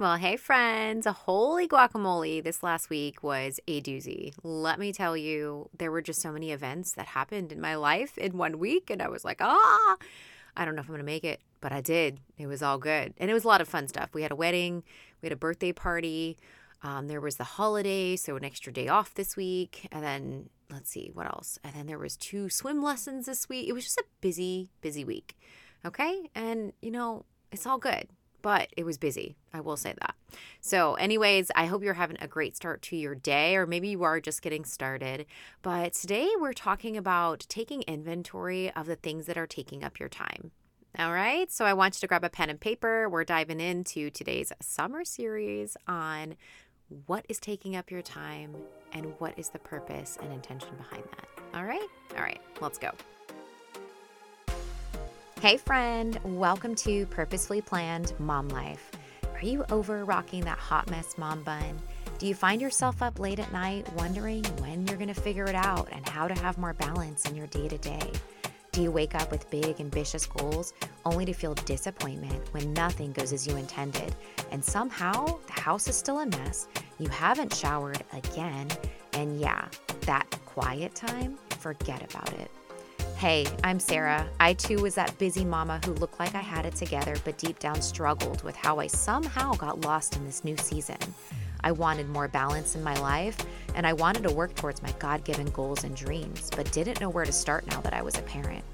Well, hey, friends. Holy guacamole. This last week was a doozy. Let me tell you, there were just so many events that happened in my life in one week. And I was like, ah, I don't know if I'm going to make it, but I did. It was all good. And it was a lot of fun stuff. We had a wedding, we had a birthday party. Um, there was the holiday, so an extra day off this week. And then let's see what else. And then there was two swim lessons this week. It was just a busy, busy week. Okay. And, you know, it's all good but it was busy. I will say that. So, anyways, I hope you're having a great start to your day, or maybe you are just getting started. But today we're talking about taking inventory of the things that are taking up your time. All right, so I want you to grab a pen and paper. We're diving into today's summer series on what is taking up your time and what is the purpose and intention behind that. All right, all right, let's go. Hey, friend, welcome to Purposefully Planned Mom Life. Are you over rocking that hot mess mom bun? Do you find yourself up late at night wondering when you're going to figure it out and how to have more balance in your day to day? Do you wake up with big, ambitious goals only to feel disappointment when nothing goes as you intended? And somehow the house is still a mess, you haven't showered again, and yeah, that quiet time, forget about it. Hey, I'm Sara. I too was that busy mama who looked like I had it together, but deep down struggled with how I somehow got lost in this new season. I wanted more balance in my life, and I wanted to work towards my God given goals and dreams, but didn't know where to start now that I was a parent.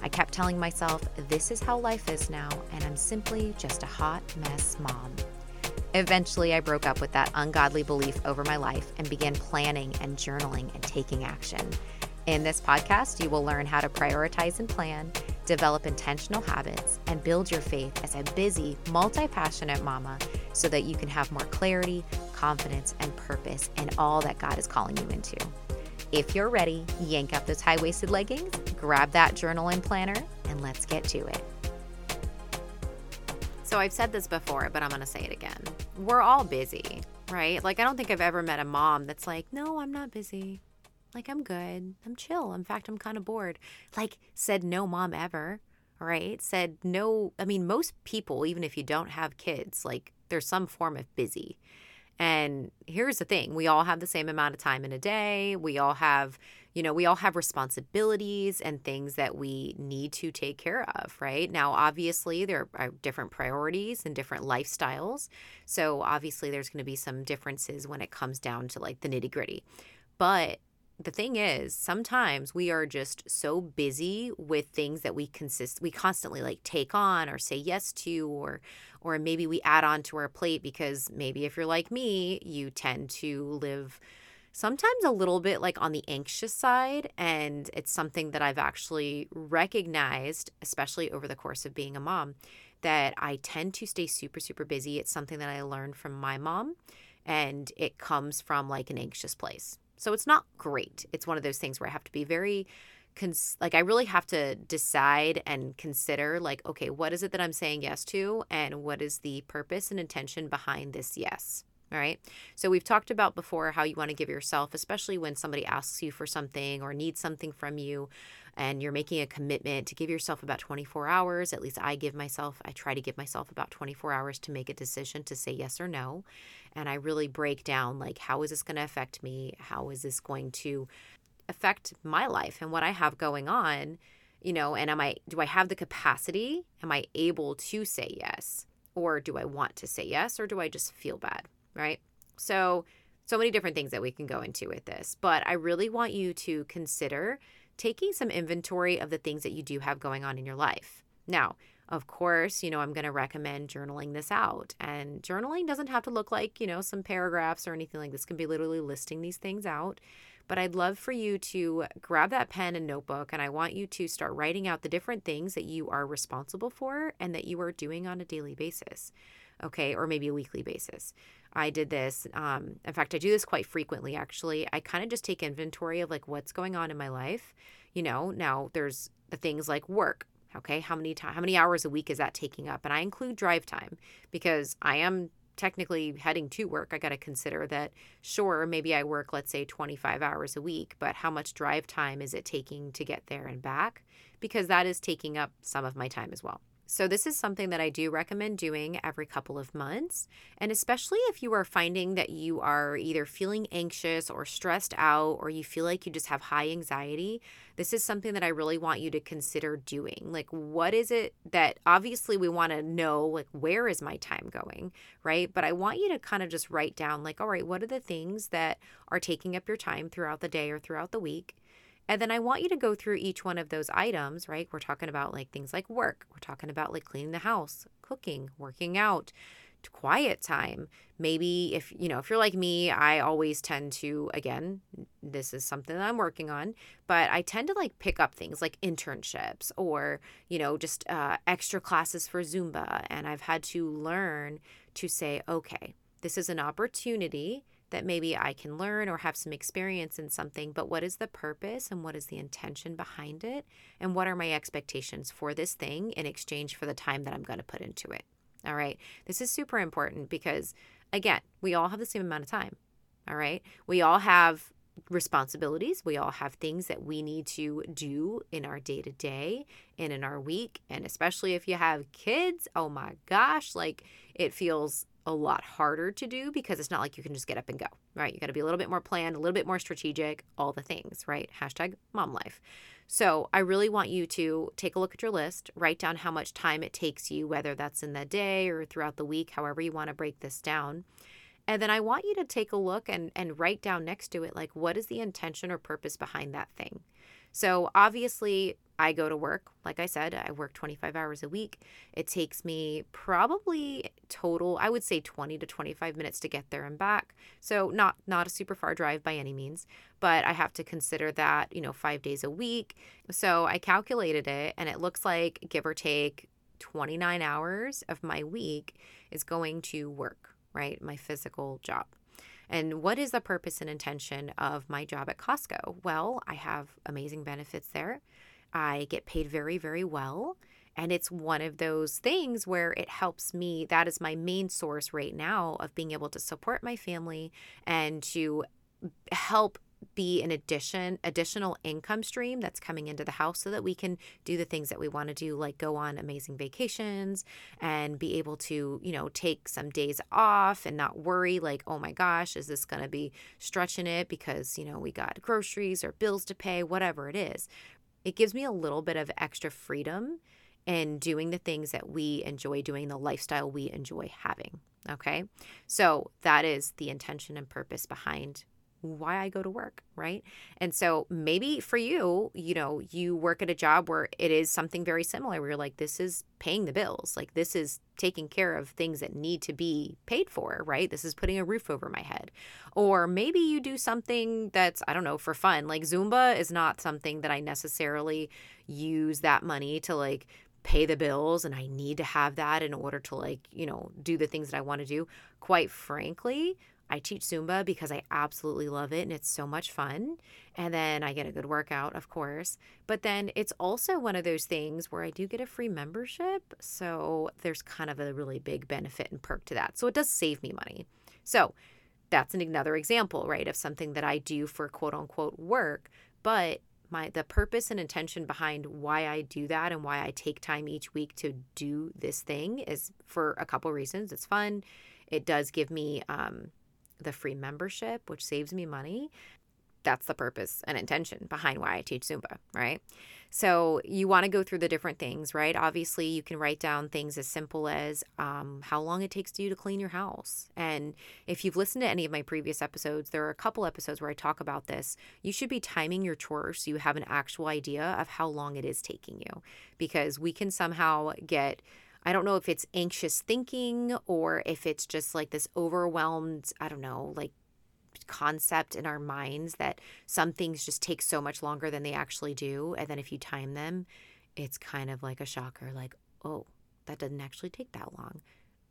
I kept telling myself, this is how life is now, and I'm simply just a hot mess mom. Eventually, I broke up with that ungodly belief over my life and began planning and journaling and taking action. In this podcast, you will learn how to prioritize and plan, develop intentional habits, and build your faith as a busy, multi passionate mama so that you can have more clarity, confidence, and purpose in all that God is calling you into. If you're ready, yank up those high waisted leggings, grab that journal and planner, and let's get to it. So, I've said this before, but I'm going to say it again. We're all busy, right? Like, I don't think I've ever met a mom that's like, no, I'm not busy. Like, I'm good. I'm chill. In fact, I'm kind of bored. Like, said no mom ever, right? Said no. I mean, most people, even if you don't have kids, like, there's some form of busy. And here's the thing we all have the same amount of time in a day. We all have, you know, we all have responsibilities and things that we need to take care of, right? Now, obviously, there are different priorities and different lifestyles. So, obviously, there's going to be some differences when it comes down to like the nitty gritty. But the thing is sometimes we are just so busy with things that we consist we constantly like take on or say yes to or or maybe we add on to our plate because maybe if you're like me you tend to live sometimes a little bit like on the anxious side and it's something that I've actually recognized especially over the course of being a mom that I tend to stay super super busy. It's something that I learned from my mom and it comes from like an anxious place so it's not great. It's one of those things where I have to be very cons- like I really have to decide and consider like okay, what is it that I'm saying yes to and what is the purpose and intention behind this yes? All right. So we've talked about before how you want to give yourself, especially when somebody asks you for something or needs something from you and you're making a commitment to give yourself about 24 hours. At least I give myself, I try to give myself about 24 hours to make a decision to say yes or no and I really break down like how is this going to affect me? How is this going to affect my life and what I have going on? You know, and am I do I have the capacity? Am I able to say yes? Or do I want to say yes or do I just feel bad, right? So so many different things that we can go into with this, but I really want you to consider taking some inventory of the things that you do have going on in your life. Now, of course, you know, I'm going to recommend journaling this out. And journaling doesn't have to look like, you know, some paragraphs or anything like this. It can be literally listing these things out. But I'd love for you to grab that pen and notebook and I want you to start writing out the different things that you are responsible for and that you are doing on a daily basis. Okay, or maybe a weekly basis. I did this. Um, in fact, I do this quite frequently actually. I kind of just take inventory of like what's going on in my life. You know, now there's the things like work Okay, how many time, how many hours a week is that taking up? And I include drive time because I am technically heading to work. I got to consider that sure, maybe I work let's say 25 hours a week, but how much drive time is it taking to get there and back? Because that is taking up some of my time as well. So, this is something that I do recommend doing every couple of months. And especially if you are finding that you are either feeling anxious or stressed out, or you feel like you just have high anxiety, this is something that I really want you to consider doing. Like, what is it that obviously we want to know, like, where is my time going, right? But I want you to kind of just write down, like, all right, what are the things that are taking up your time throughout the day or throughout the week? And then I want you to go through each one of those items, right? We're talking about like things like work, we're talking about like cleaning the house, cooking, working out, quiet time. Maybe if, you know, if you're like me, I always tend to, again, this is something that I'm working on, but I tend to like pick up things like internships or, you know, just uh, extra classes for Zumba. And I've had to learn to say, okay, this is an opportunity that maybe I can learn or have some experience in something, but what is the purpose and what is the intention behind it? And what are my expectations for this thing in exchange for the time that I'm going to put into it? All right. This is super important because, again, we all have the same amount of time. All right. We all have responsibilities. We all have things that we need to do in our day to day and in our week. And especially if you have kids, oh my gosh, like it feels a lot harder to do because it's not like you can just get up and go, right? You got to be a little bit more planned, a little bit more strategic, all the things, right? Hashtag mom life. So I really want you to take a look at your list, write down how much time it takes you, whether that's in the day or throughout the week, however you want to break this down. And then I want you to take a look and, and write down next to it, like, what is the intention or purpose behind that thing? So obviously, I go to work. Like I said, I work 25 hours a week. It takes me probably total, I would say 20 to 25 minutes to get there and back. So not not a super far drive by any means, but I have to consider that, you know, 5 days a week. So I calculated it and it looks like give or take 29 hours of my week is going to work, right? My physical job. And what is the purpose and intention of my job at Costco? Well, I have amazing benefits there. I get paid very, very well. And it's one of those things where it helps me. That is my main source right now of being able to support my family and to help be an addition additional income stream that's coming into the house so that we can do the things that we want to do like go on amazing vacations and be able to you know take some days off and not worry like oh my gosh is this going to be stretching it because you know we got groceries or bills to pay whatever it is it gives me a little bit of extra freedom in doing the things that we enjoy doing, the lifestyle we enjoy having. Okay. So that is the intention and purpose behind why I go to work, right? And so maybe for you, you know, you work at a job where it is something very similar where you're like, this is paying the bills, like this is taking care of things that need to be paid for, right? This is putting a roof over my head. Or maybe you do something that's, I don't know, for fun. Like Zumba is not something that I necessarily use that money to like pay the bills and I need to have that in order to like, you know, do the things that I want to do. Quite frankly, I teach Zumba because I absolutely love it and it's so much fun. And then I get a good workout, of course. But then it's also one of those things where I do get a free membership. So there's kind of a really big benefit and perk to that. So it does save me money. So that's another example, right, of something that I do for quote unquote work. But my the purpose and intention behind why I do that and why I take time each week to do this thing is for a couple reasons. It's fun. It does give me um, the free membership, which saves me money. That's the purpose and intention behind why I teach Zumba, right? So you want to go through the different things, right? Obviously, you can write down things as simple as um, how long it takes you to clean your house. And if you've listened to any of my previous episodes, there are a couple episodes where I talk about this. You should be timing your chores so you have an actual idea of how long it is taking you, because we can somehow get I don't know if it's anxious thinking or if it's just like this overwhelmed, I don't know, like concept in our minds that some things just take so much longer than they actually do. And then if you time them, it's kind of like a shocker like, oh, that doesn't actually take that long.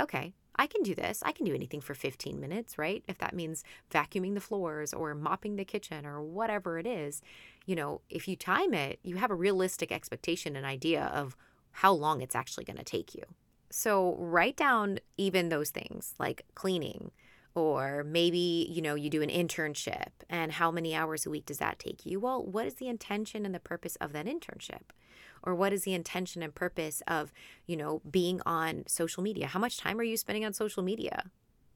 Okay, I can do this. I can do anything for 15 minutes, right? If that means vacuuming the floors or mopping the kitchen or whatever it is, you know, if you time it, you have a realistic expectation and idea of how long it's actually going to take you. So write down even those things like cleaning or maybe you know you do an internship and how many hours a week does that take you? Well what is the intention and the purpose of that internship? Or what is the intention and purpose of you know being on social media? How much time are you spending on social media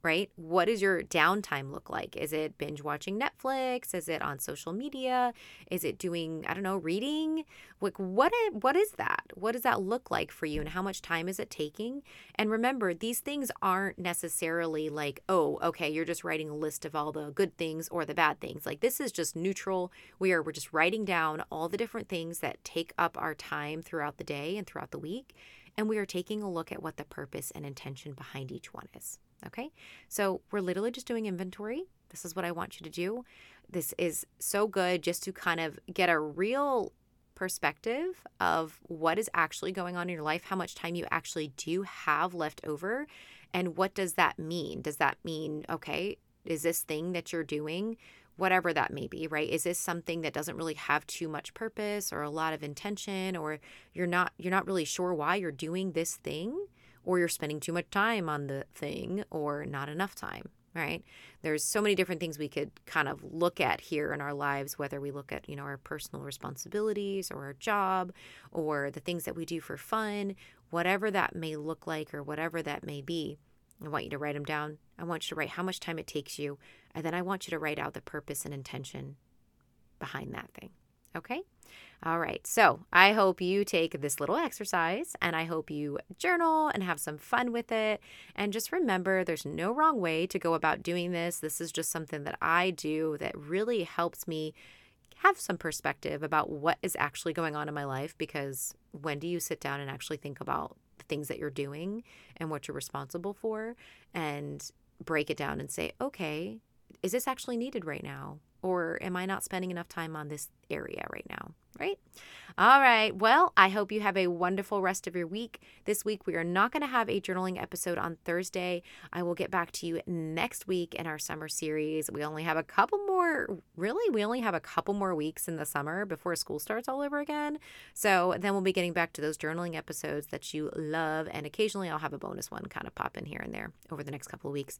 right? What does your downtime look like? Is it binge watching Netflix? Is it on social media? Is it doing, I don't know, reading? Like what what is that? What does that look like for you and how much time is it taking? And remember, these things aren't necessarily like, oh, okay, you're just writing a list of all the good things or the bad things. Like this is just neutral. We are we're just writing down all the different things that take up our time throughout the day and throughout the week and we are taking a look at what the purpose and intention behind each one is. Okay. So we're literally just doing inventory. This is what I want you to do. This is so good just to kind of get a real perspective of what is actually going on in your life, how much time you actually do have left over, and what does that mean? Does that mean, okay, is this thing that you're doing whatever that may be, right? Is this something that doesn't really have too much purpose or a lot of intention or you're not you're not really sure why you're doing this thing or you're spending too much time on the thing or not enough time, right? There's so many different things we could kind of look at here in our lives whether we look at, you know, our personal responsibilities or our job or the things that we do for fun, whatever that may look like or whatever that may be. I want you to write them down. I want you to write how much time it takes you. And then I want you to write out the purpose and intention behind that thing. Okay? All right. So I hope you take this little exercise and I hope you journal and have some fun with it. And just remember there's no wrong way to go about doing this. This is just something that I do that really helps me have some perspective about what is actually going on in my life because when do you sit down and actually think about the things that you're doing and what you're responsible for and break it down and say, okay, is this actually needed right now? Or am I not spending enough time on this area right now? Right? All right. Well, I hope you have a wonderful rest of your week. This week, we are not going to have a journaling episode on Thursday. I will get back to you next week in our summer series. We only have a couple more, really, we only have a couple more weeks in the summer before school starts all over again. So then we'll be getting back to those journaling episodes that you love. And occasionally, I'll have a bonus one kind of pop in here and there over the next couple of weeks.